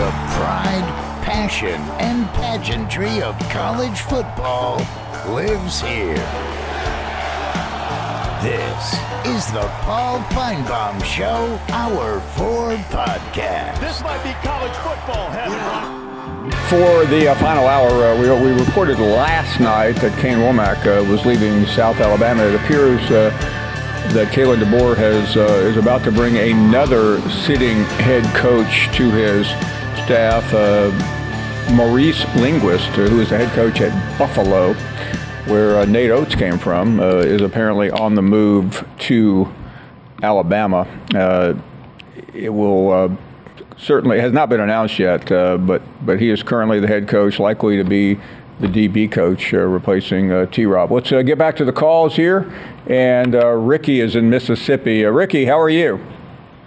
The pride, passion, and pageantry of college football lives here. This is the Paul Finebaum Show, Hour 4 podcast. This might be college football heaven. For the uh, final hour, uh, we, we reported last night that Kane Wommack uh, was leaving South Alabama. It appears uh, that Kalen DeBoer has uh, is about to bring another sitting head coach to his staff. Uh, Maurice Linguist, who is the head coach at Buffalo, where uh, Nate Oats came from, uh, is apparently on the move to Alabama. Uh, it will uh, certainly has not been announced yet, uh, but but he is currently the head coach, likely to be the DB coach, uh, replacing uh, T. Rob. Let's uh, get back to the calls here, and uh, Ricky is in Mississippi. Uh, Ricky, how are you?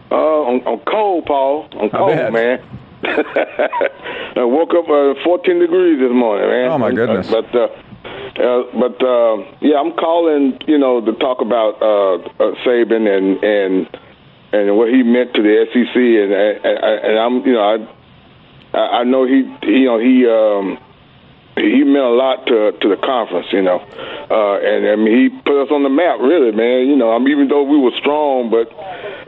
Uh, I'm, I'm cold, Paul. I'm cold, man. I woke up uh, 14 degrees this morning, man. Oh, my goodness. But uh, uh, but uh, yeah, I'm calling, you know, to talk about uh, uh, Saban and and and what he meant to the SEC, and and, and I'm, you know, I I I know he, you know, he. um he meant a lot to to the conference, you know, uh, and I mean he put us on the map, really, man. You know, I mean even though we were strong, but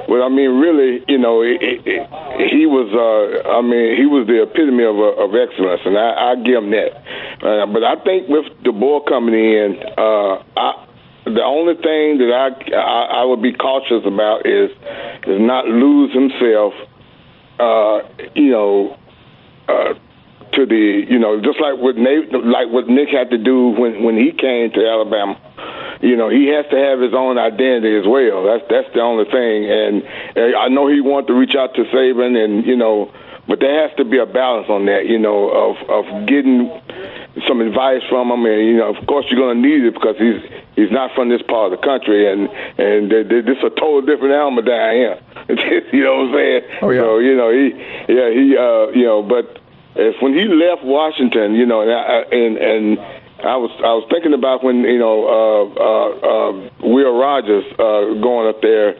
but I mean really, you know, it, it, it, he was, uh, I mean he was the epitome of uh, of excellence, and I, I give him that. Uh, but I think with the ball coming in, uh, I. The only thing that I, I I would be cautious about is is not lose himself, uh, you know, uh, to the you know just like what Nate, like what Nick had to do when when he came to Alabama. You know he has to have his own identity as well. That's that's the only thing. And, and I know he wanted to reach out to Saban, and you know, but there has to be a balance on that. You know, of of getting some advice from him, and you know, of course you're going to need it because he's he's not from this part of the country, and and they, they, this is a total different animal down here. you know what I'm saying? Oh, yeah. So you know he yeah he uh you know but if when he left Washington, you know, and I, and, and I was I was thinking about when you know uh, uh, uh, Will Rogers uh, going up there.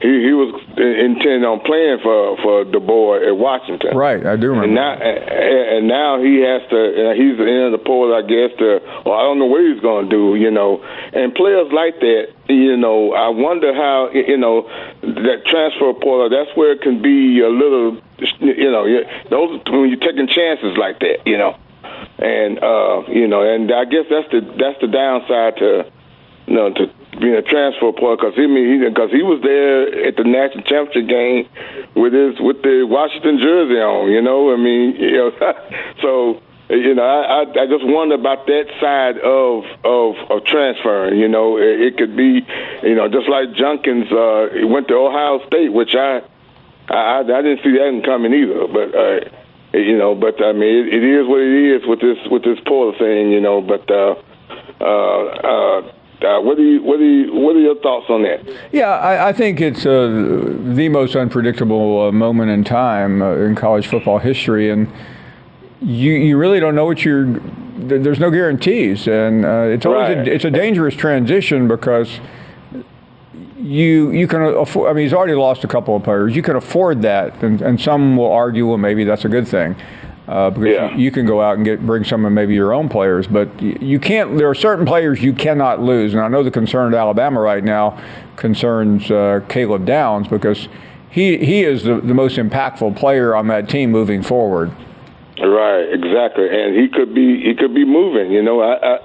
He he was intending on playing for for DeBoer at Washington. Right, I do remember. And now, and now he has to. He's in the poll, I guess. To, well, I don't know what he's going to do. You know, and players like that. You know, I wonder how. You know, that transfer portal. That's where it can be a little. You know, those when you're taking chances like that. You know, and uh, you know, and I guess that's the that's the downside to. You know, to being a transfer portal because he mean because he, was there at the national championship game with his with the Washington jersey on. You know, I mean, you know, so you know, I, I I just wonder about that side of of, of transferring. You know, it, it could be, you know, just like Junkins uh, went to Ohio State, which I I, I didn't see that coming either, but. Uh, you know, but I mean, it, it is what it is with this with this portal thing, you know. But uh, uh, uh, uh, what do you what do you what are your thoughts on that? Yeah, I, I think it's uh, the most unpredictable uh, moment in time uh, in college football history, and you you really don't know what you're. There's no guarantees, and uh, it's always Right. a, it's a dangerous transition because you you can afford. I mean, he's already lost a couple of players. You can afford that, and, and some will argue, well, maybe that's a good thing. Uh, because Yeah. you, you can go out and get bring some of maybe your own players, but y- you can't. There are certain players you cannot lose, and I know the concern at Alabama right now concerns uh, Caleb Downs because he he is the, the most impactful player on that team moving forward. Right, exactly, and he could be he could be moving. You know, I. I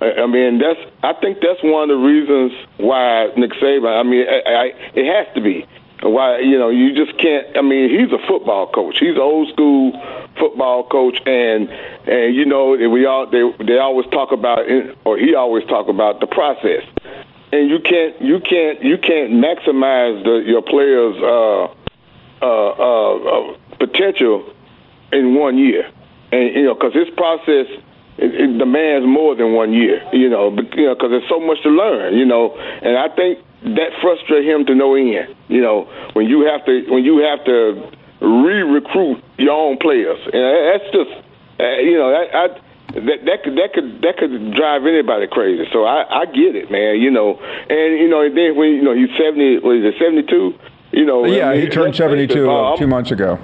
I mean, that's. I think that's one of the reasons why Nick Saban. I mean, I, I, it has to be why. You know, you just can't. I mean, he's a football coach. He's an old school football coach, and and you know, we all they they always talk about, or he always talk about the process. And you can't you can't you can't maximize the, your players' uh, uh, uh, uh, potential in one year, and you know, because his process it, it demands more than one year, you know, but, you know, because there's so much to learn, you know, and I think that frustrates him to no end, you know, when you have to when you have to re-recruit your own players, and that's just, uh, you know, I, I that that could that could that could drive anybody crazy. So I I get it, man. You know, and you know, and then when you know he's seventy, what is it, seventy two? You know, yeah, I mean, he turned seventy two uh, two months ago.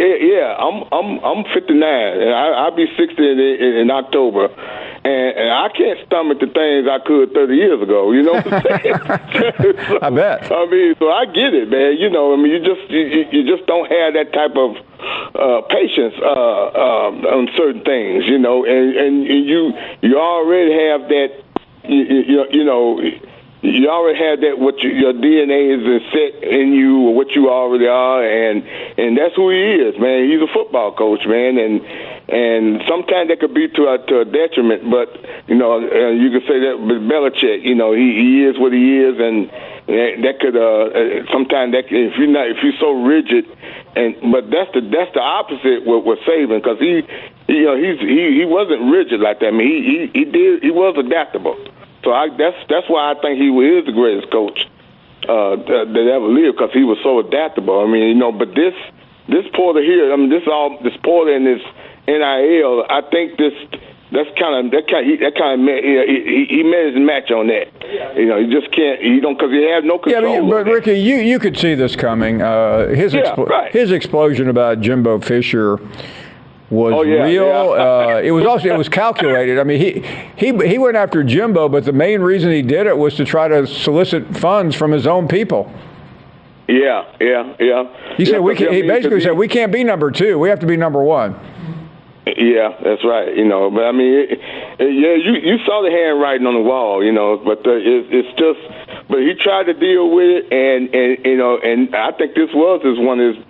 Yeah, yeah, I'm I'm I'm 59, and I, I'll be 60 in, in, in October, and, and I can't stomach the things I could 30 years ago. You know what I'm saying? so, I bet. I mean, so I get it, man. You know, I mean, you just you, you just don't have that type of uh, patience uh, uh, on certain things, you know, and and you you already have that, you, you, you know you already have that what you, your DNA is set in you or what you already are and and that's who he is man. He's a football coach man and and sometimes that could be to a, to a detriment but you know uh, you could say that with Belichick you know he, he is what he is and that could uh, uh sometimes that if you're not if you're so rigid and but that's the that's the opposite with, with Saban because he, he you know he's he he wasn't rigid like that. I mean he he, he did he was adaptable so I, that's that's why I think he is the greatest coach uh, that, that ever lived because he was so adaptable. I mean, you know, but this this portal here, I mean, this all this portal and this NIL, I think this that's kind of that kind of, that kind of know, he, he made his match on that. You know, he just can't. You don't because he has no control. Yeah, but, but Ricky, you you could see this coming. Uh, his yeah, right. his explosion about Jimbo Fisher was oh, yeah, real. Yeah. uh, it was also it was calculated. I mean, he he he went after Jimbo, but the main reason he did it was to try to solicit funds from his own people. Yeah, yeah, yeah. He said yeah, we can, he basically he, said we can't be number two. We have to be number one. Yeah, that's right. You know, but I mean, it, it, yeah, you you saw the handwriting on the wall. You know, but uh, it, it's just, but he tried to deal with it, and and you know, and I think this was his one of his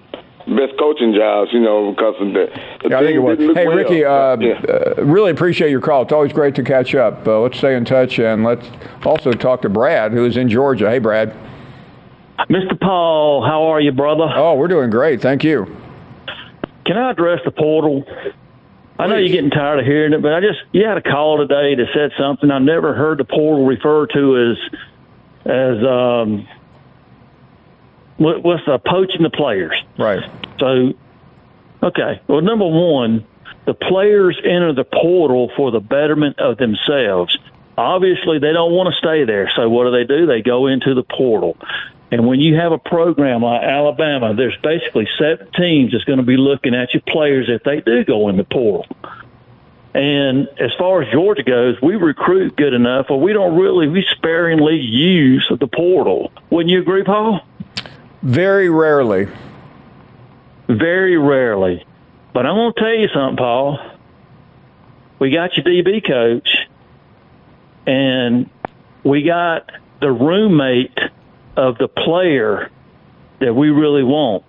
best coaching jobs, you know, because of the. the yeah, I think it was. Hey, well. Ricky, uh, yeah. uh, really appreciate your call. It's always great to catch up. Uh, let's stay in touch and let's also talk to Brad, who is in Georgia. Hey, Brad. Mr. Paul, how are you, brother? Oh, we're doing great. Thank you. Can I address the portal? I know you're getting tired of hearing it, but I just you had a call today that said something I never heard the portal referred to as as um, with uh, poaching the players. Right. So, okay. Well, number one, the players enter the portal for the betterment of themselves. Obviously, they don't want to stay there. So, what do they do? They go into the portal. And when you have a program like Alabama, there's basically seven teams that's going to be looking at your players if they do go in the portal. And as far as Georgia goes, we recruit good enough, or we don't really, we sparingly use the portal. Wouldn't you agree, Paul? Very rarely. Very rarely. But I'm going to tell you something, Paul. We got your DB coach, and we got the roommate of the player that we really want.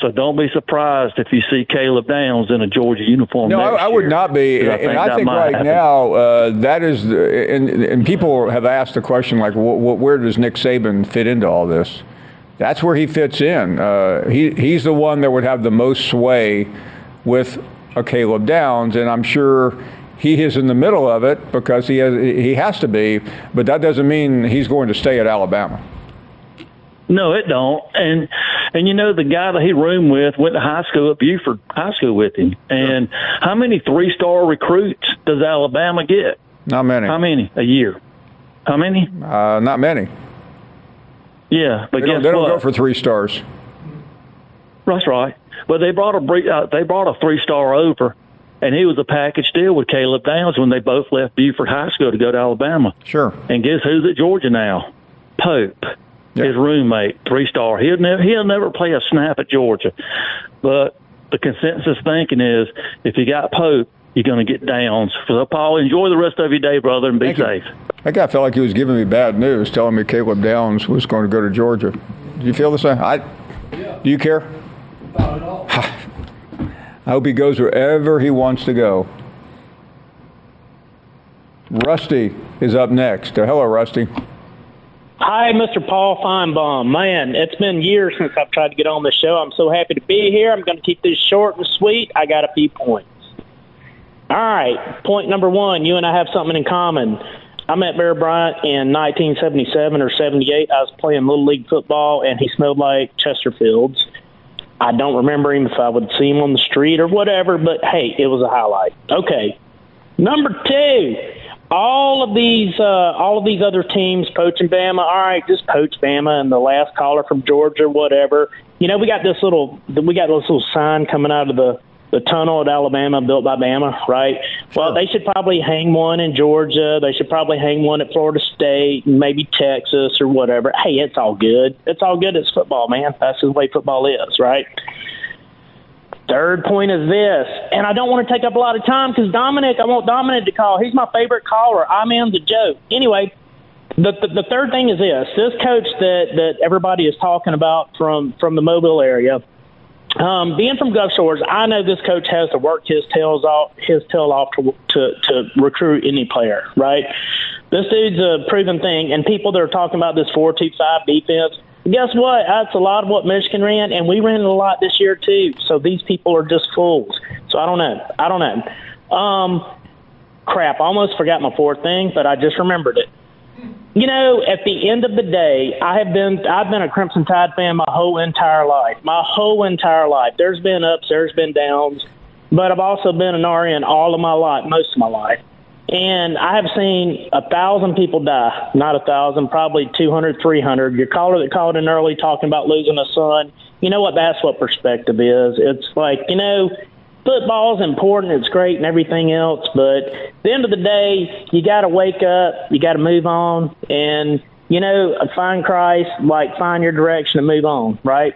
So don't be surprised if you see Caleb Downs in a Georgia uniform. No, I, I, would year, not be. I and think I think right happen. now uh, that is, the, and, and people have asked the question like, where does Nick Saban fit into all this? That's where he fits in. Uh, he, he's the one that would have the most sway with a Caleb Downs, and I'm sure he is in the middle of it because he has he has to be. But that doesn't mean he's going to stay at Alabama. No, it don't. And and you know the guy that he roomed with went to high school at Buford High School with him. And how many three star recruits does Alabama get? Not many. How many a year? How many? Uh, not many. Yeah, but they guess don't, they don't what? go for three stars. That's right. But they brought a uh, they brought a three star over, and he was a package deal with Caleb Downs when they both left Buford High School to go to Alabama. Sure. And guess who's at Georgia now? Pope, yep. his roommate, three star. He'll never he'll never play a snap at Georgia, but the consensus thinking is if you got Pope, you're going to get Downs. So, Paul, enjoy the rest of your day, brother, and be Thank safe. You. That guy felt like he was giving me bad news, telling me Caleb Downs was going to go to Georgia. Do you feel the same? I, yeah. Do you care? Not at all. I hope he goes wherever he wants to go. Rusty is up next. Uh, hello, Rusty. Hi, Mr. Paul Finebaum. Man, it's been years since I've tried to get on the show. I'm so happy to be here. I'm going to keep this short and sweet. I got a few points. All right, point number one you and I have something in common. I met Bear Bryant in 1977 or 78. I was playing Little League football, and he smelled like Chesterfields. I don't remember him if I would see him on the street or whatever, but hey, it was a highlight. Okay. Number two, all of these uh, all of these other teams poaching Bama. All right, just poach Bama and the last caller from Georgia, whatever. You know, we got this little we got this little sign coming out of the the tunnel at Alabama built by Bama, right? Sure. Well, they should probably hang one in Georgia. They should probably hang one at Florida State maybe Texas or whatever. Hey, it's all good. It's all good. It's football, man. That's the way football is, right? Third point is this, and I don't want to take up a lot of time because Dominic, I want Dominic to call. He's my favorite caller. I'm in the joke. Anyway, the, the, the third thing is this: this coach that that everybody is talking about from from the Mobile area, um, being from Gulf Shores, I know this coach has to work his tails off his tail off to to, to recruit any player. Right? This dude's a proven thing, and people that are talking about this four two five defense guess what? That's a lot of what Michigan ran, and we ran a lot this year too. So these people are just fools. So I don't know. I don't know. Um, crap, I almost forgot my fourth thing, but I just remembered it. You know, at the end of the day, I have been I've been a Crimson Tide fan my whole entire life. My whole entire life. There's been ups, there's been downs, but I've also been an RN all of my life, most of my life. And I have seen a thousand people die, not a thousand, probably 200, 300. Your caller that called in early talking about losing a son, you know what that's what perspective is. It's like, you know, football's important, it's great and everything else, but at the end of the day, you got to wake up, you got to move on, and, you know, find Christ, like find your direction and move on, right?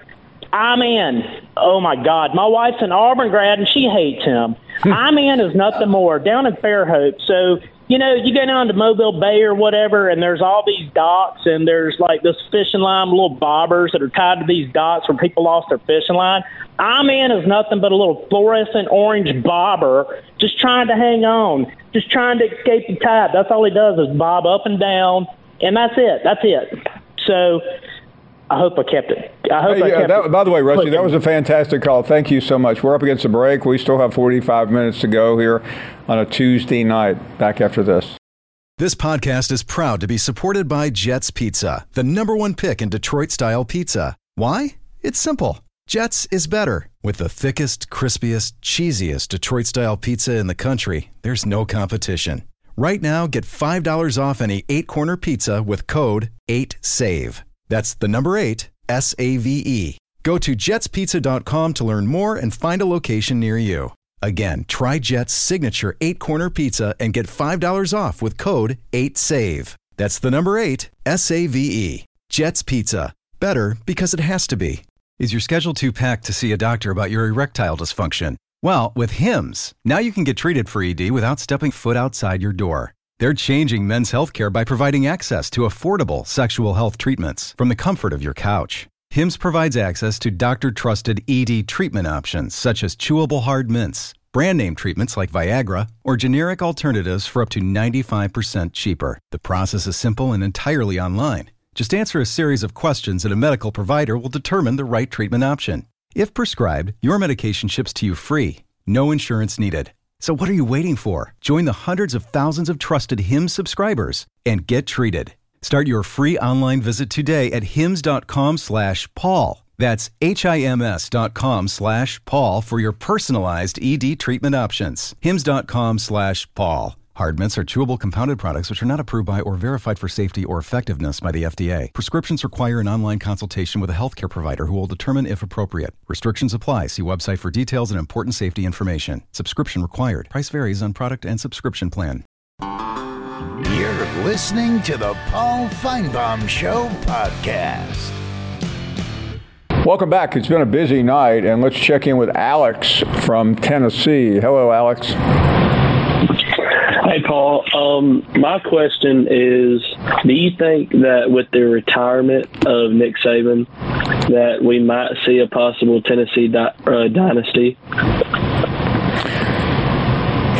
I'm in. Oh my God, my wife's an Auburn grad and she hates him. Hmm. I'm in is nothing more down in Fairhope. So you know, you go down to Mobile Bay or whatever, and there's all these docks, and there's like this fishing line, little bobbers that are tied to these docks where people lost their fishing line. I'm in is nothing but a little fluorescent orange bobber, just trying to hang on, just trying to escape the tide. That's all he does is bob up and down, and that's it. That's it. So I hope I kept it. I hope hey, I kept that, it. By the way, Rusty, that was a fantastic call. Thank you so much. We're up against the break. We still have 45 minutes to go here on a Tuesday night. Back after this. This podcast is proud to be supported by Jets Pizza, the number one pick in Detroit style pizza. Why? It's simple. Jets is better. With the thickest, crispiest, cheesiest Detroit style pizza in the country, there's no competition. Right now, get $5 off any eight corner pizza with code 8SAVE. That's the number eight, S A V E. Go to jetspizza.com to learn more and find a location near you. Again, try Jet's signature eight corner pizza and get $5 off with code 8SAVE. That's the number eight, S A V E. Jet's Pizza. Better because it has to be. Is your schedule too packed to see a doctor about your erectile dysfunction? Well, with HIMS, now you can get treated for ED without stepping foot outside your door. They're changing men's healthcare by providing access to affordable sexual health treatments from the comfort of your couch. HIMS provides access to doctor trusted ED treatment options such as chewable hard mints, brand name treatments like Viagra, or generic alternatives for up to 95% cheaper. The process is simple and entirely online. Just answer a series of questions and a medical provider will determine the right treatment option. If prescribed, your medication ships to you free, no insurance needed. So what are you waiting for? Join the hundreds of thousands of trusted HIMS subscribers and get treated. Start your free online visit today at hims.com slash Paul. That's H-I-M-S dot com slash Paul for your personalized ED treatment options. Hims.com slash Paul. Hard mints are chewable compounded products which are not approved by or verified for safety or effectiveness by the FDA. Prescriptions require an online consultation with a healthcare provider who will determine if appropriate. Restrictions apply. See website for details and important safety information. Subscription required. Price varies on product and subscription plan. You're listening to the Paul Finebaum Show podcast. Welcome back. It's been a busy night, and let's check in with Alex from Tennessee. Hello, Alex. Hey, Paul. Um, my question is: Do you think that with the retirement of Nick Saban, that we might see a possible Tennessee di- uh, dynasty?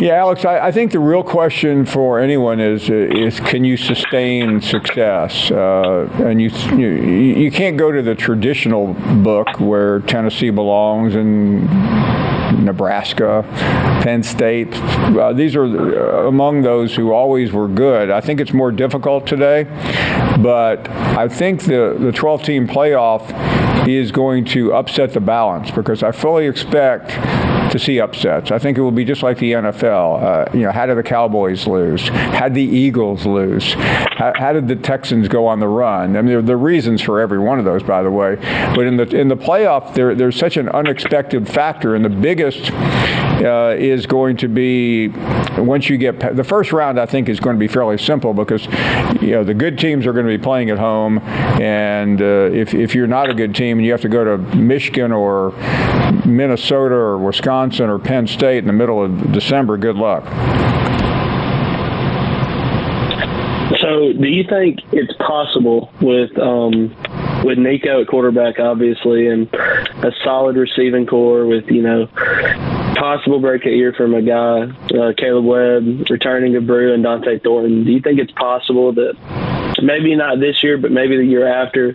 Yeah, Alex, I, I, think the real question for anyone is is can you sustain success? Uh, and you, you you can't go to the traditional book where Tennessee belongs and Nebraska, Penn State. Uh, these are uh, among those who always were good. I think it's more difficult today, but I think the, the 12 team playoff is going to upset the balance because I fully expect to see upsets. I think it will be just like the NFL. Uh, you know, how did the Cowboys lose? How did the Eagles lose? How, how did the Texans go on the run? I mean, there, there, are reasons for every one of those, by the way. But in the in the playoff, there, there's such an unexpected factor, and the biggest uh, is going to be once you get the first round. I think is going to be fairly simple because you know the good teams are going to be playing at home, and uh, if if you're not a good team and you have to go to Michigan or Minnesota or Wisconsin or Penn State in the middle of December, good luck. So, do you think it's possible with um, with Nico at quarterback, obviously, and a solid receiving corps with you know possible breakout year from a guy, uh, Caleb Webb, returning to Bru and Dont'e Thornton? Do you think it's possible that maybe not this year, but maybe the year after,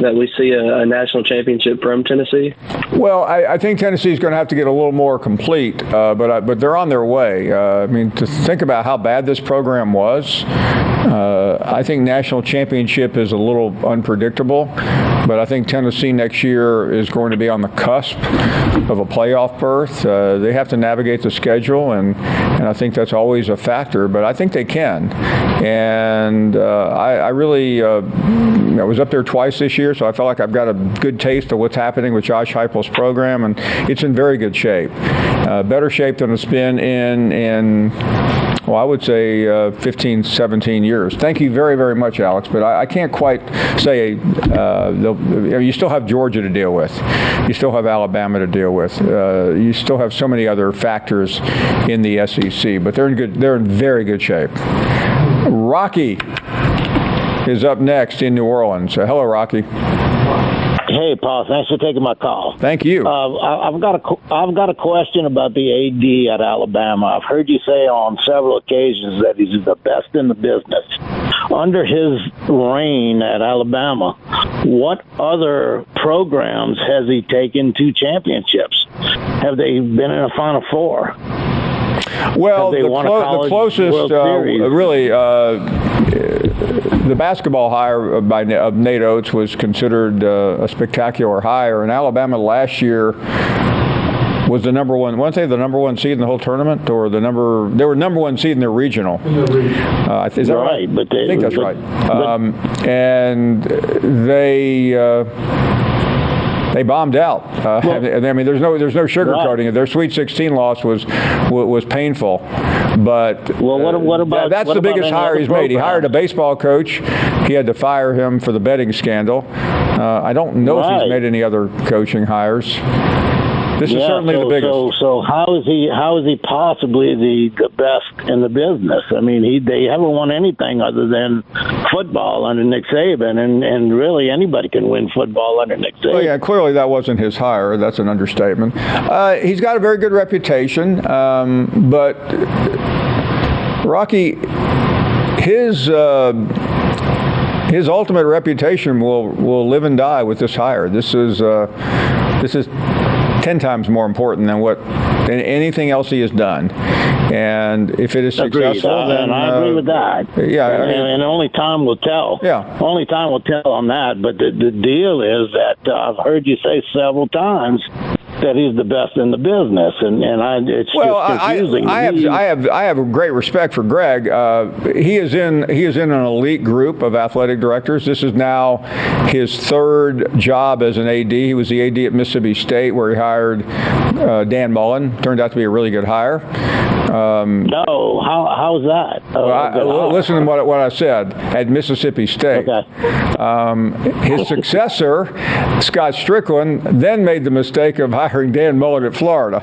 that we see a, a national championship from Tennessee? Well, I, I think Tennessee is going to have to get a little more complete, uh, but I, but they're on their way. Uh, I mean, to think about how bad this program was, uh, I think national championship is a little unpredictable, but I think Tennessee next year is going to be on the cusp of a playoff berth. Uh, they have to navigate the schedule, and, and I think that's always a factor, but I think they can. And uh, I, I, really uh, I was up there twice this year, so I felt like I've got a good taste of what's happening with Josh Heupel's program, and it's in very good shape. Uh, better shape than it's been in in well, I would say uh, 15, 17 years. Thank you very, very much, Alex. But I, I can't quite say uh, you still have Georgia to deal with, you still have Alabama to deal with, uh, you still have so many other factors in the SEC. But they're in good, they're in very good shape. Rocky is up next in New Orleans. Uh, hello, Rocky. Hey, Paul. Thanks for taking my call. Thank you. Uh, I, have got a I've got a question about the AD at Alabama. I've heard you say on several occasions that he's the best in the business. Under his reign at Alabama, what other programs has he taken to championships? Have they been in a Final Four? Well, the, clo- the, closest, uh, really, uh, the basketball hire by of Nate Oats was considered uh, a spectacular hire, and Alabama last year was the number one. Want to say the number one seed in the whole tournament, or the number? They were number one seed in their regional. Uh, is that right? right? But they, I think that's but, right. Um, and they. Uh, they bombed out. Uh, well, I mean, there's no there's no sugarcoating it. Their Sweet 16 loss was was painful, but well, what, what about that's what the biggest hire he's made. He hired a baseball coach. He had to fire him for the betting scandal. Uh, I don't know right. if he's made any other coaching hires. This yeah, is certainly so, the biggest. So, so how is he? How is he possibly the, the best in the business? I mean, he they haven't won anything other than football under Nick Saban, and and really anybody can win football under Nick Saban. Well, yeah, clearly that wasn't his hire. That's an understatement. Uh, he's got a very good reputation, um, but Rocky, his. Uh, his ultimate reputation will, will live and die with this hire. This is uh, this is 10 times more important than what than anything else he has done. And if it is successful, then and I agree with that. Yeah, and, I mean, and, only time will tell. Yeah, only time will tell on that. But the the deal is that uh, I've heard you say several times that he's the best in the business, and and I it's well, just confusing. I, I have I have I have a great respect for Greg. Uh, he is in he is in an elite group of athletic directors. This is now his third job as an AD. He was the AD at Mississippi State, where he hired uh, Dan Mullen. Turned out to be a really good hire. Um, no, how how's that? Well, I, listen to what, what I said at Mississippi State. Okay. Um, his successor, Scott Stricklin, then made the mistake of hiring Dan Mullen at Florida,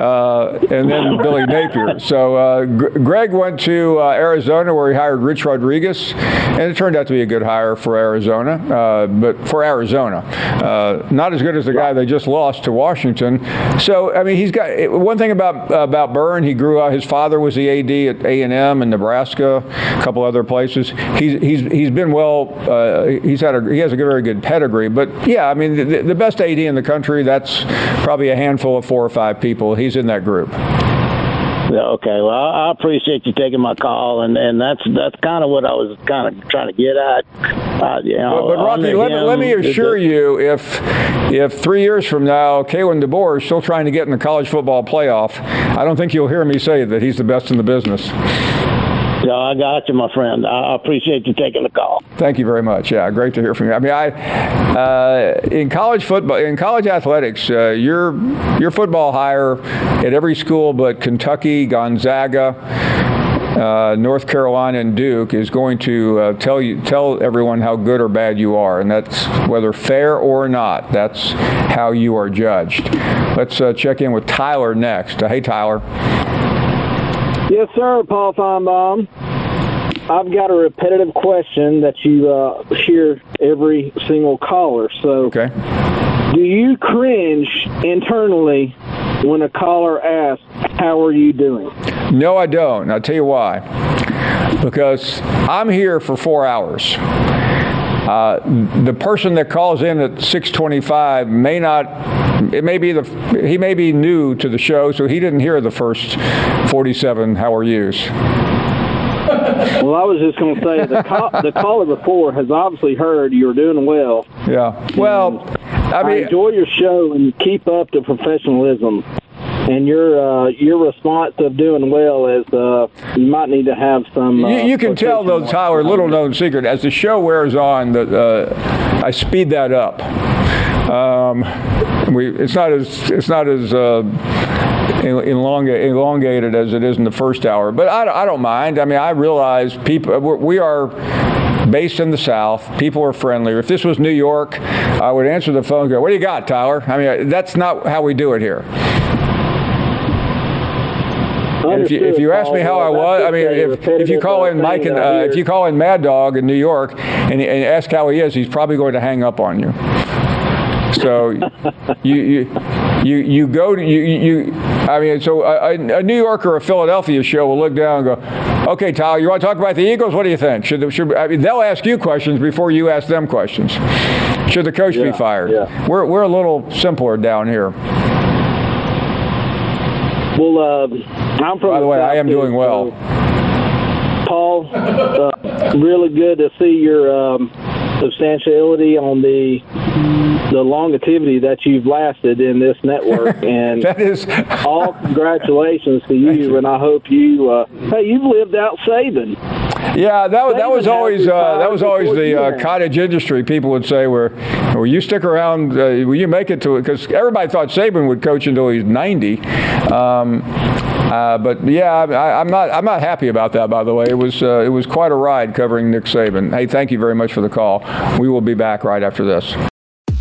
uh, and then Billy Napier. So uh, G- Greg went to uh, Arizona where he hired Rich Rodriguez, and it turned out to be a good hire for Arizona, uh, but for Arizona, uh, not as good as the guy they just lost to Washington. So I mean, he's got one thing about about Byrne. He grew up his father was the AD at A and M in Nebraska, a couple other places. He's he's he's been well. Uh, he's had a he has a very good pedigree. But yeah, I mean the, the best AD in the country. That's probably a handful of four or five people. He's in that group. Okay, well, I appreciate you taking my call, and, and that's that's kind of what I was kind of trying to get at. Uh, you know, but, but Rocky, let, him, let me assure you, if if three years from now, Kalen DeBoer is still trying to get in the college football playoff, I don't think you'll hear me say that he's the best in the business. Yeah, I got you, my friend. I appreciate you taking the call. Thank you very much. Yeah, great to hear from you. I mean, I uh, in college football, in college athletics, uh, your your football hire at every school but Kentucky, Gonzaga. Uh, North Carolina and Duke is going to uh, tell you tell everyone how good or bad you are, and that's whether fair or not. That's how you are judged. Let's uh, check in with Tyler next. hey, Tyler. Yes, sir, Paul Finebaum. I've got a repetitive question that you uh, hear every single caller. So, okay. do you cringe internally when a caller asks, "How are you doing?" No, I don't. I'll tell you why. Because I'm here for four hours. Uh, the person that calls in at 6:25 may not. It may be the he may be new to the show, so he didn't hear the first 47 "How are yous." well, I was just going to say the call, the caller before has obviously heard you're doing well. Yeah. Well, I mean, I enjoy your show and keep up the professionalism and your uh, your response of doing well is uh, you might need to have some. Uh, you, you, can tell though, Tyler, little known secret. As the show wears on, that uh, I speed that up. Um, we it's not as it's not as uh, elongated as it is in the first hour, but I, I don't mind. I mean, I realize people we are based in the South. People are friendlier. If this was New York, I would answer the phone and go, What do you got, Tyler? I mean, that's not how we do it here. If you, if you ask me how I was, I mean, if, if you call in Mike and uh, if you call in Mad Dog in New York and, and ask how he is, he's probably going to hang up on you. So you, you you you go to you you. I mean, so a, a, New Yorker or a Philadelphia show will look down and go, "Okay, Tyler, you want to talk about the Eagles? What do you think? Should should I mean, they'll ask you questions before you ask them questions. Should the coach yeah, be fired? Yeah. We're we're a little simpler down here. Well, uh, I'm from. By the way, South I am doing well. So, Paul, uh, really good to see your um, substantiality on the the longevity that you've lasted in this network, and that is all congratulations to you, you. And I hope you uh, hey you've lived out Saban. Yeah, that was that was always uh, that was always the uh, cottage industry. People would say, "Where, well, you stick around, uh, will you make it to it?" Because everybody thought Saban would coach until he's 90. Um, uh, but yeah, I, am not I'm not happy about that. By the way, it was uh, it was quite a ride covering Nick Saban. Hey, thank you very much for the call. We will be back right after this.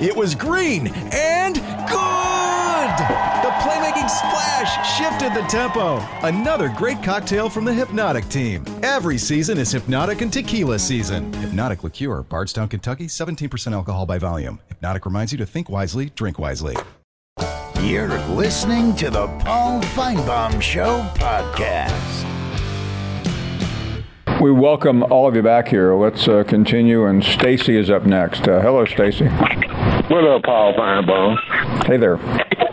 It was green and good! The playmaking splash shifted the tempo. Another great cocktail from the Hypnotic team. Every season is Hypnotic and Tequila season. Hypnotic Liqueur, Bardstown, Kentucky, 17% alcohol by volume. Hypnotic reminds you to think wisely, drink wisely. You're listening to the Paul Finebaum Show podcast. We welcome all of you back here. Let's uh, continue, and Stacy is up next. Uh, hello, Stacy. What up, Paul Finebaum? Hey there.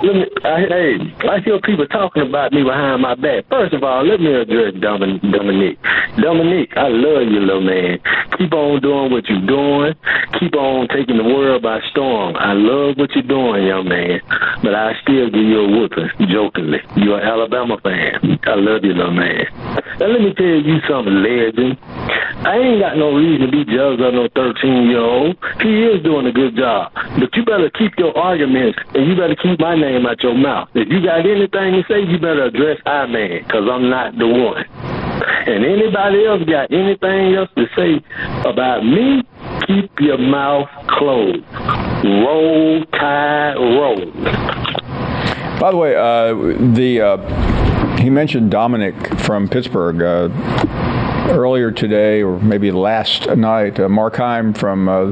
Let me, I, hey, I hear people talking about me behind my back. First of all, let me address Domin- Dominique. Dominique, I love you, little man. Keep on doing what you're doing. Keep on taking the world by storm. I love what you're doing, young man. But I still give you a whooping, jokingly. You're an Alabama fan. I love you, little man. Now let me tell you something, legend. I ain't got no reason to be jealous of no 13 year old. He is doing a good job. But you better keep your arguments and you better keep my name out your mouth. If you got anything to say, you better address I man, because I'm not the one. And anybody else got anything else to say about me, keep your mouth closed. Roll, tide, roll. By the way, uh, the uh, he mentioned Dominic from Pittsburgh. Uh, earlier today, or maybe last night, uh, Mark Heim from uh,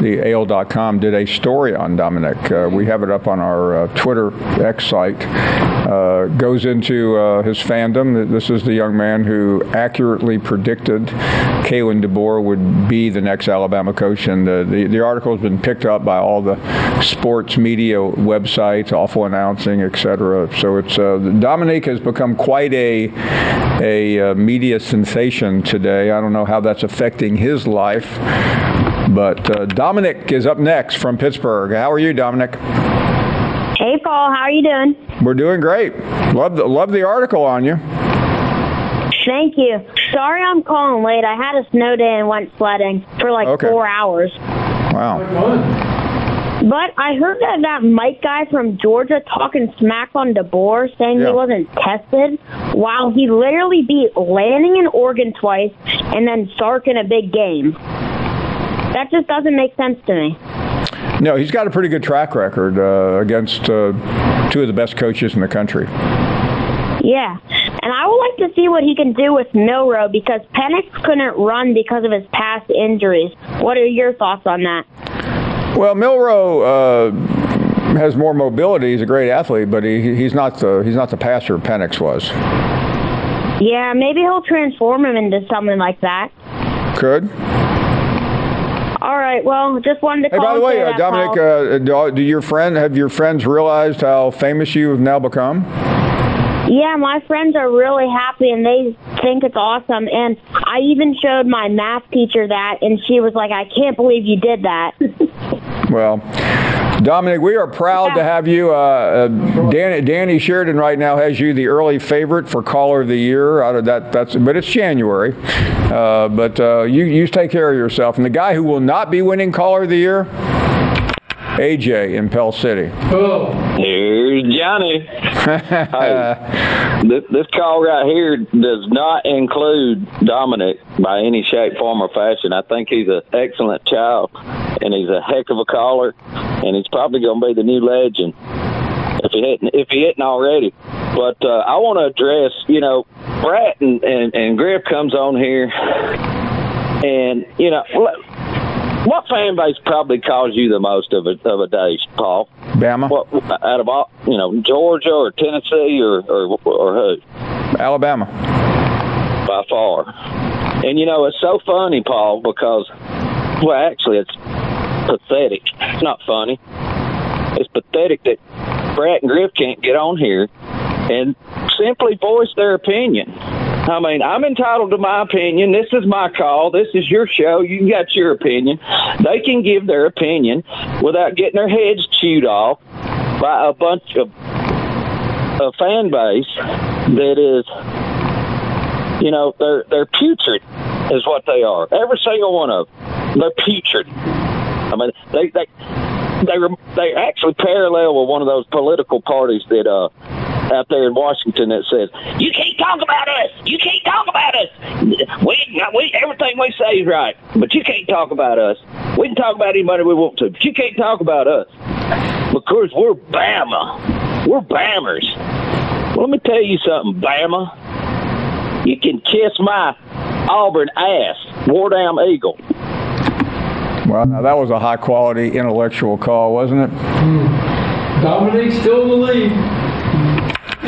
the AL.com did a story on Dominic. Uh, we have it up on our uh, Twitter X site. Uh, goes into uh, his fandom. This is the young man who accurately predicted Kalen DeBoer would be the next Alabama coach, and the, the, article has been picked up by all the sports media websites, awful announcing, etc. So it's Dominic has become quite a a media sensation today. I don't know how that's affecting his life. But uh, Dominic is up next from Pittsburgh. How are you, Dominic? Hey, Paul. How are you doing? We're doing great. Love the, love the article on you. Thank you. Sorry I'm calling late. I had a snow day and went sledding for like okay. four hours. Wow. But I heard that that Mike guy from Georgia talking smack on DeBoer, saying yeah. he wasn't tested, while he literally beat Lanning in Oregon twice and then Sark in a big game. That just doesn't make sense to me. No, he's got a pretty good track record uh, against uh, two of the best coaches in the country. Yeah, and I would like to see what he can do with Milroe because Penix couldn't run because of his past injuries. What are your thoughts on that? Well, Milroe uh, has more mobility. He's a great athlete, but he, he's not the he's not the passer Penix was. Yeah, maybe he'll transform him into something like that. Could. All right. Well, just wanted to. Hey, by the way, uh, Dominic, uh, do, do your friend have your friends realized how famous you have now become? Yeah, my friends are really happy and they think it's awesome. And I even showed my math teacher that, and she was like, I can't believe you did that. well, Dominic, we are proud yeah. to have you. Uh, uh, Danny, Danny Sheridan right now has you the early favorite for caller of the year. Out of that, that's but it's January. Uh, but uh, you you take care of yourself. And the guy who will not be winning caller of the year. AJ in Pell City. Oh. Here's Johnny. hey, this, this call right here does not include Dominic by any shape, form, or fashion. I think he's an excellent child, and he's a heck of a caller, and he's probably going to be the new legend if he hadn't if he hadn't already. But uh, I want to address, you know, Brat and, and and Griff comes on here, and you know, what fan base probably calls you the most of a of a day, Paul? Bama. What out of all you know, Georgia or Tennessee or or, or who? Alabama. By far. And you know, it's so funny, Paul, because well, actually, it's pathetic. It's not funny. It's pathetic that Brat and Griff can't get on here and simply voice their opinion. I mean, I'm entitled to my opinion. This is my call. This is your show. You got your opinion. They can give their opinion without getting their heads chewed off by a bunch of a fan base that is, you know, they're they're putrid, is what they are. Every single one of them, they're putrid. I mean, they they they were they actually parallel with one of those political parties that uh out there in Washington that says you can't talk about us, you can't talk about us. We, we everything we say is right, but you can't talk about us. We can talk about anybody we want to, but you can't talk about us because we're Bama. We're Bammers. Well, let me tell you something, Bama. You can kiss my Auburn ass, War Eagle. Well, now that was a high quality intellectual call, wasn't it? Dominique still in the lead.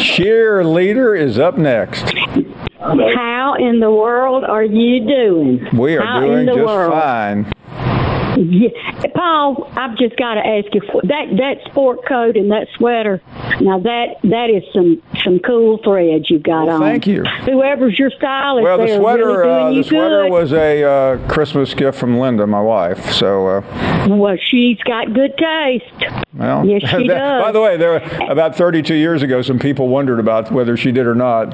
Cheerleader is up next. How in the world are you doing? We are How doing just world? fine. Yeah. Paul, I've just got to ask you for that that sport coat and that sweater. Now that that is some some cool threads you've got on. thank you. Whoever's your stylist, Well, the sweater really uh, the sweater good. was a uh, Christmas gift from Linda, my wife. So, uh, Well, she's got good taste. well, Yes, she that- does. By the way, there about 32 years ago, some people wondered about whether she did or not.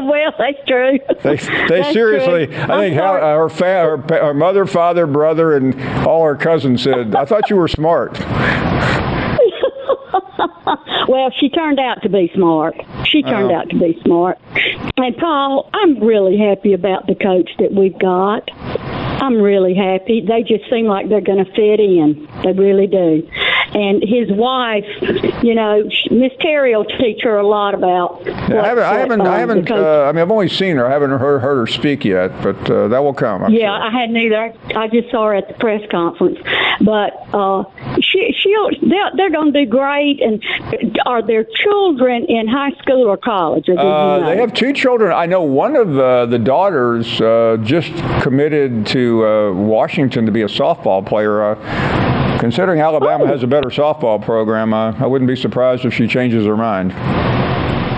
well, that's true. They, they That's seriously, true. I think how, her, fa- her, pa- her mother, father, brother, and all her cousins said, "I thought you were smart." well, she turned out to be smart. She turned Oh. out to be smart. And Paul, I'm really happy about the coach that we've got. I'm really happy. They just seem like they're going to fit in. They really do. And his wife, you know, Miss Terry will teach her a lot about. Yeah, what- I haven't, I haven't, I haven't. Uh, I mean, I've only seen her. I haven't heard, heard her speak yet, but uh, that will come. I'm yeah, I hadn't either. I just saw her at the press conference, but uh, she she'll they're, they're going to do great. And are their children in high school or college? Or you Uh, know? they have two children. I know one of uh, the daughters uh, just committed to uh, Washington to be a softball player. Uh, considering Alabama has a better softball program, uh, I wouldn't be surprised if she changes her mind.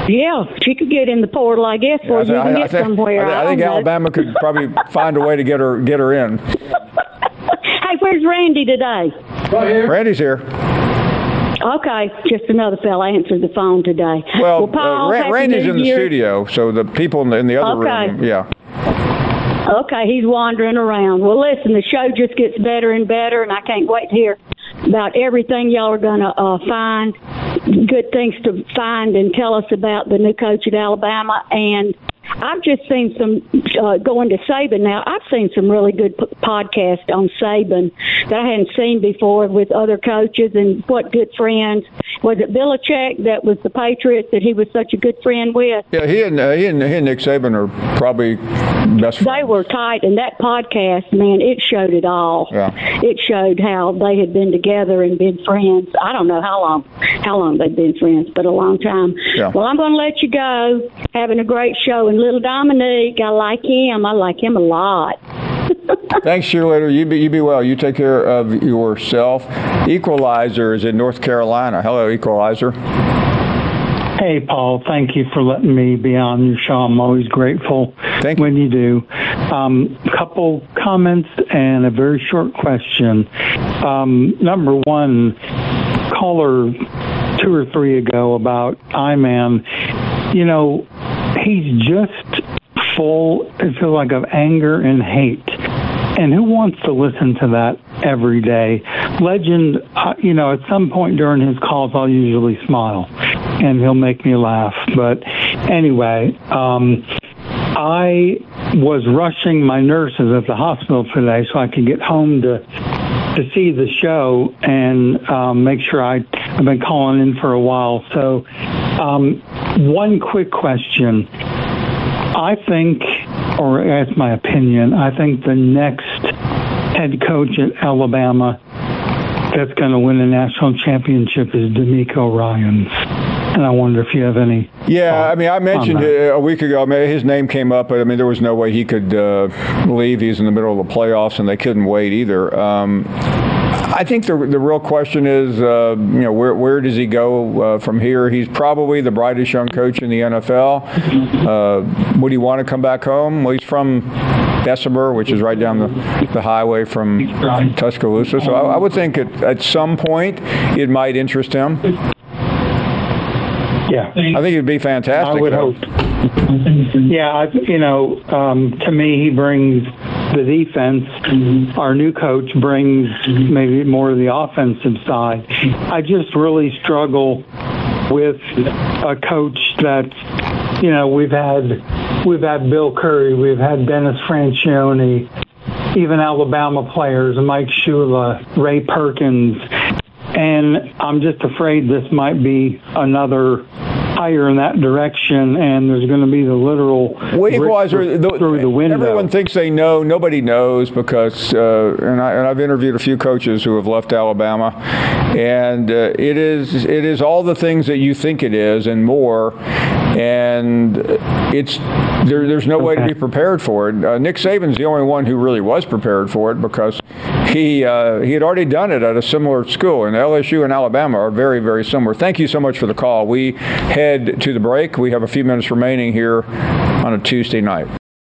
Yeah, she could get in the portal, I guess, Yeah, or I, you thi- can I get thi- somewhere. I, thi- I think know. Alabama could probably find a way to get her get her in. Hey, where's Randy today? Right here. Randy's here. Okay, just another fella answered the phone today. Well, Paul, uh, Ra- Randy's in the Year. studio, so the people in the, in the other Okay. room, yeah. Okay, he's wandering around. Well, listen, the show just gets better and better, and I can't wait to hear about everything y'all are going to uh, find, good things to find, and tell us about the new coach at Alabama. And I've just seen some uh, going to Saban now. I've seen some really good p- podcasts on Saban that I hadn't seen before with other coaches and what good friends. Was it Belichick that was the Patriots that he was such a good friend with? Yeah, he and uh, he and he and Nick Saban are probably best friends. They were tight, and that podcast, man, it showed it all. Yeah. It showed how they had been together and been friends. I don't know how long, how long they've been friends, but a long time. Yeah. Well, I'm going to let you go. Having a great show, and little Dominique, I like him. I like him a lot. Thanks, cheerleader. You be you be well. You take care of yourself. Equalizer is in North Carolina. Hello, Equalizer. Hey, Paul. Thank you for letting me be on your show. I'm always grateful thank when you do. Um, couple comments and a very short question. Um, number one, caller two or three ago about I-Man. You know, he's just full, it feels like, of anger and hate. And who wants to listen to that every day? Legend, uh, you know, at some point during his calls, I'll usually smile and he'll make me laugh. But anyway, um, I was rushing my nurses at the hospital today so I could get home to to see the show and um, make sure I I've been calling in for a while. So, um, one quick question. I think, or that's my opinion, I think the next head coach at Alabama that's going to win a national championship is DeMeco Ryans. And I wonder if you have any. Yeah, I mean, I mentioned it a week ago. I mean, his name came up, but I mean, there was no way he could uh, leave. He's in the middle of the playoffs, and they couldn't wait either. Um, I think the the real question is, uh, you know, where where does he go uh, from here? He's probably the brightest young coach in the NFL. Uh, would he want to come back home? Well, he's from Bessemer, which is right down the, the highway from Tuscaloosa. So I, I would think at, at some point it might interest him. Yeah, I think it'd be fantastic. I would though. hope. Yeah, I, you know, um, to me, he brings the defense. Mm-hmm. Our new coach brings mm-hmm. maybe more of the offensive side. I just really struggle with a coach that, you know, we've had we've had Bill Curry, we've had Dennis Franchione, even Alabama players, Mike Shula, Ray Perkins, and I'm just afraid this might be another higher in that direction, and there's going to be the literal well, equalizer the, through the window. Everyone thinks they know. Nobody knows because, uh, and, I, have interviewed a few coaches who have left Alabama, and uh, it is it is all the things that you think it is and more, and it's there, there's no okay. way to be prepared for it. Uh, Nick Saban's the only one who really was prepared for it because he uh, he had already done it at a similar school, and LSU and Alabama are very very similar. Thank you so much for the call. We head to the break. We have a few minutes remaining here on a Tuesday night.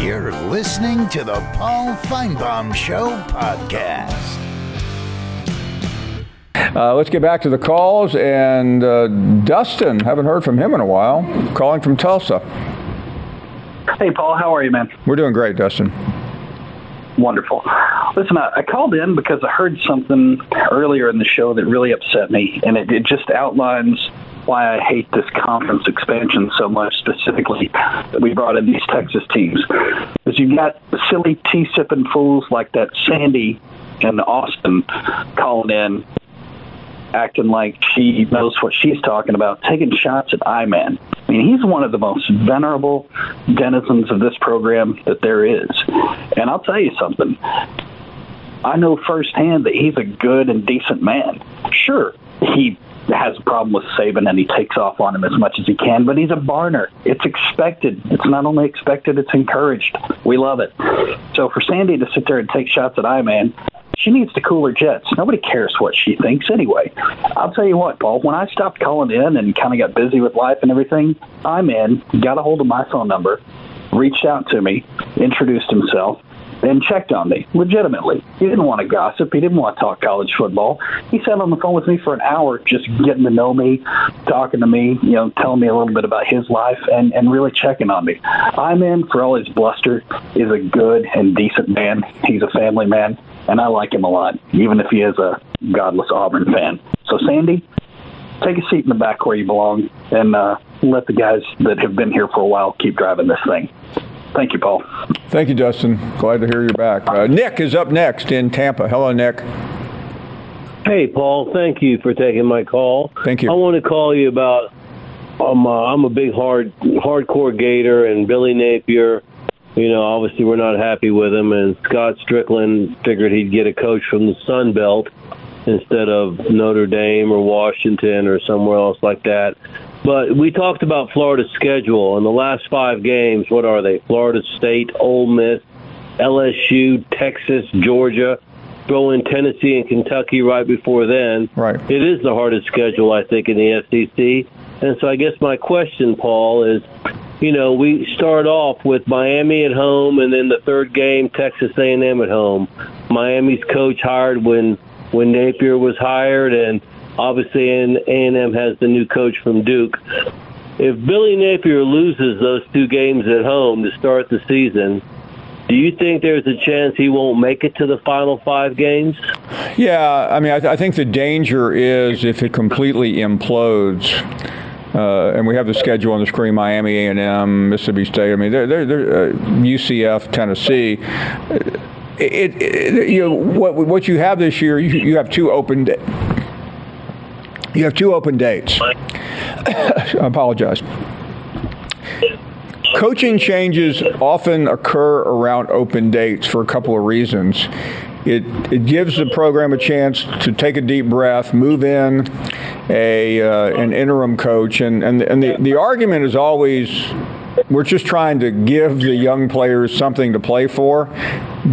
You're listening to the Paul Finebaum Show podcast. Uh, let's get back to the calls. And uh, Dustin, haven't heard from him in a while, calling from Tulsa. Hey, Paul, how are you, man? We're doing great, Dustin. Wonderful. Listen, I, I called in because I heard something earlier in the show that really upset me, and it, it just outlines why I hate this conference expansion so much, specifically that we brought in these Texas teams. Because you've got silly tea sipping fools like that Sandy in Austin calling in, acting like she knows what she's talking about, taking shots at I-Man. I mean, he's one of the most venerable denizens of this program that there is. And I'll tell you something. I know firsthand that he's a good and decent man. Sure, he has a problem with Saban and he takes off on him as much as he can, but he's a Barner. It's expected. It's not only expected, it's encouraged. We love it. So for Sandy to sit there and take shots at I-Man, she needs to cool her jets. Nobody cares what she thinks anyway. I'll tell you what, Paul, when I stopped calling in and kind of got busy with life and everything, I-Man, got a hold of my phone number, reached out to me, introduced himself, and checked on me legitimately. He didn't want to gossip. He didn't want to talk college football. He sat on the phone with me for an hour, just getting to know me, talking to me, you know, telling me a little bit about his life, and and really checking on me. I'm in for all his bluster. Is a good and decent man. He's a family man, and I like him a lot, even if he is a godless Auburn fan. So Sandy, take a seat in the back where you belong, and uh, let the guys that have been here for a while keep driving this thing. Thank you, Paul. Thank you, Dustin. Glad to hear you're back. Uh, Nick is up next in Tampa. Hello, Nick. Hey, Paul. Thank you for taking my call. Thank you. I want to call you about. Um, uh, I'm a big hard hardcore Gator, and Billy Napier. You know, obviously we're not happy with him, and Scott Stricklin figured he'd get a coach from the Sun Belt instead of Notre Dame or Washington or somewhere else like that. But we talked about Florida's schedule. In the last five games, what are they? Florida State, Ole Miss, LSU, Texas, Georgia. Throw in Tennessee and Kentucky right before then. Right. It is the hardest schedule, I think, in the SEC. And so I guess my question, Paul, is you know, we start off with Miami at home, and then the third game, Texas A&M at home. Miami's coach hired when when Napier was hired, and Obviously, A&M has the new coach from Duke. If Billy Napier loses those two games at home to start the season, do you think there's a chance he won't make it to the final five games? Yeah, I mean, I, th- I think the danger is if it completely implodes. Uh, and we have the schedule on the screen: Miami, A and M, Mississippi State. I mean, they're, they're, they're uh, UCF, Tennessee. It, it, you know what what you have this year. You, you have two open. You have two open dates. I apologize. Coaching changes often occur around open dates for a couple of reasons. It, it gives the program a chance to take a deep breath, move in a uh, an interim coach, and and, and the, the argument is always we're just trying to give the young players something to play for,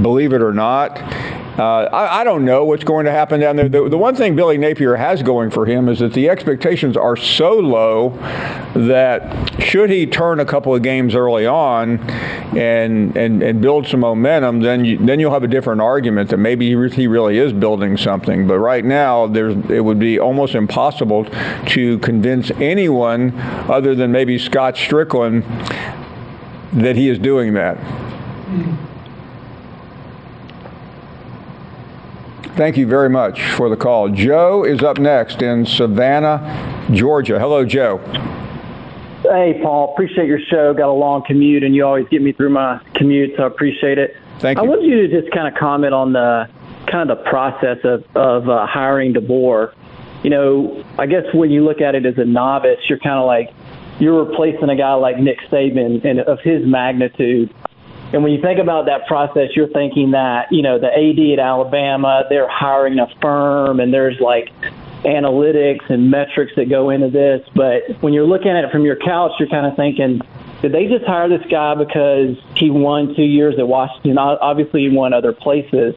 believe it or not. Uh, I, I, don't know what's going to happen down there. The, the, one thing Billy Napier has going for him is that the expectations are so low that should he turn a couple of games early on and and, and build some momentum, then you, then you'll have a different argument that maybe he really is building something. But right now, there's it would be almost impossible to convince anyone other than maybe Scott Stricklin that he is doing that. Thank you very much for the call. Joe is up next in Savannah, Georgia. Hello, Joe. Hey, Paul. Appreciate your show. Got a long commute, and you always get me through my commute, so I appreciate it. Thank you. I wanted you to just kind of comment on the kind of the process of of uh, hiring DeBoer. You know, I guess when you look at it as a novice, you're kind of like you're replacing a guy like Nick Saban and of his magnitude. And when you think about that process, you're thinking that, you know, the AD at Alabama, they're hiring a firm and there's like analytics and metrics that go into this. But when you're looking at it from your couch, you're kind of thinking, did they just hire this guy because he won two years at Washington? Obviously, he won other places.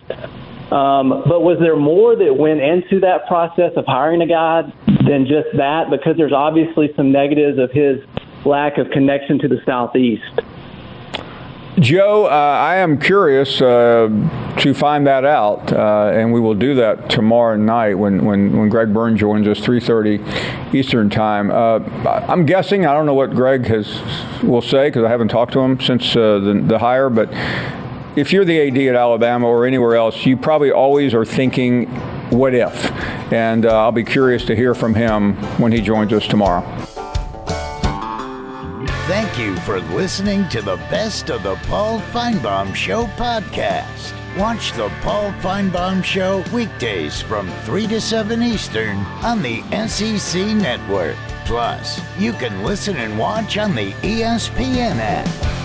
Um, but was there more that went into that process of hiring a guy than just that? Because there's obviously some negatives of his lack of connection to the Southeast. Joe, uh, I am curious uh, to find that out, uh, and we will do that tomorrow night when, when, when Greg Byrne joins us, 3:30 Eastern Time. Uh, I'm guessing. I don't know what Greg has will say because I haven't talked to him since uh, the, the hire. But if you're the AD at Alabama or anywhere else, you probably always are thinking, "What if?" And uh, I'll be curious to hear from him when he joins us tomorrow. Thank you for listening to the Best of the Paul Finebaum Show podcast. Watch the Paul Finebaum Show weekdays from 3 to 7 Eastern on the SEC Network. Plus, you can listen and watch on the ESPN app.